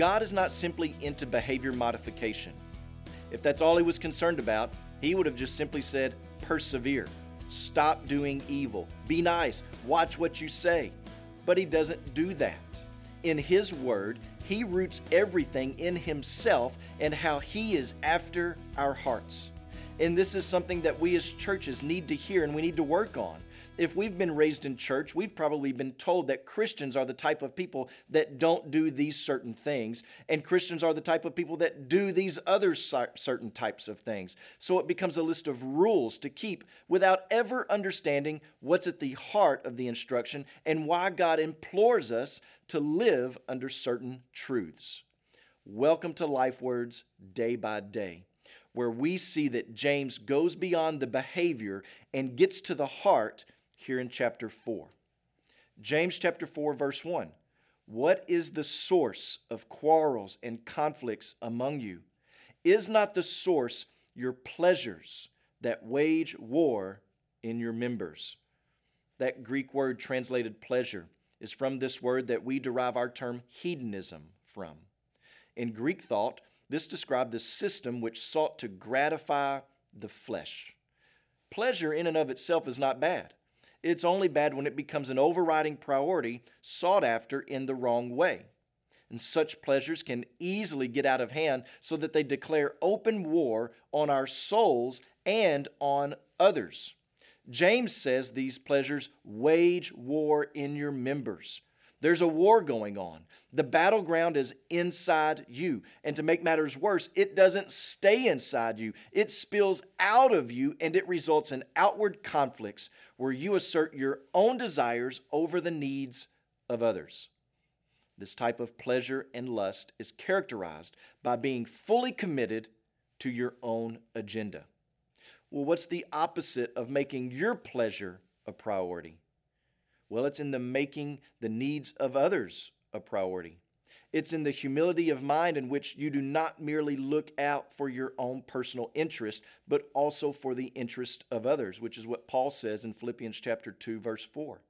God is not simply into behavior modification. If that's all he was concerned about, he would have just simply said, persevere, stop doing evil, be nice, watch what you say. But he doesn't do that. In his word, he roots everything in himself and how he is after our hearts. And this is something that we as churches need to hear and we need to work on if we've been raised in church, we've probably been told that Christians are the type of people that don't do these certain things, and Christians are the type of people that do these other certain types of things. So it becomes a list of rules to keep without ever understanding what's at the heart of the instruction and why God implores us to live under certain truths. Welcome to Life Words Day by Day where we see that James goes beyond the behavior and gets to the heart here in chapter 4. James chapter 4, verse 1. What is the source of quarrels and conflicts among you? Is not the source your pleasures that wage war in your members? That Greek word translated pleasure is from this word that we derive our term hedonism from. In Greek thought, this described the system which sought to gratify the flesh. Pleasure in and of itself is not bad. It's only bad when it becomes an overriding priority sought after in the wrong way. And such pleasures can easily get out of hand so that they declare open war on our souls and on others. James says these pleasures wage war in your members. There's a war going on. The battleground is inside you. And to make matters worse, it doesn't stay inside you, it spills out of you and it results in outward conflicts where you assert your own desires over the needs of others. This type of pleasure and lust is characterized by being fully committed to your own agenda. Well, what's the opposite of making your pleasure a priority? Well, it's in the making the needs of others a priority. It's in the humility of mind in which you do not merely look out for your own personal interest, but also for the interest of others, which is what Paul says in Philippians chapter 2 verse 4.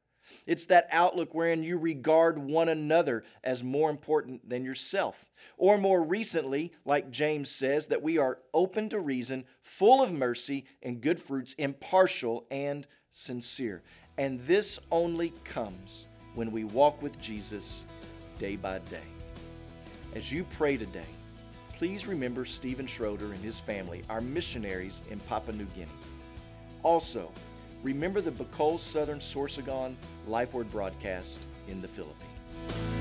It's that outlook wherein you regard one another as more important than yourself. Or more recently, like James says, that we are open to reason, full of mercy and good fruits, impartial and sincere. And this only comes when we walk with Jesus day by day. As you pray today, please remember Stephen Schroeder and his family, our missionaries in Papua New Guinea. Also, remember the Bicol Southern Sorsogon Life Word broadcast in the Philippines.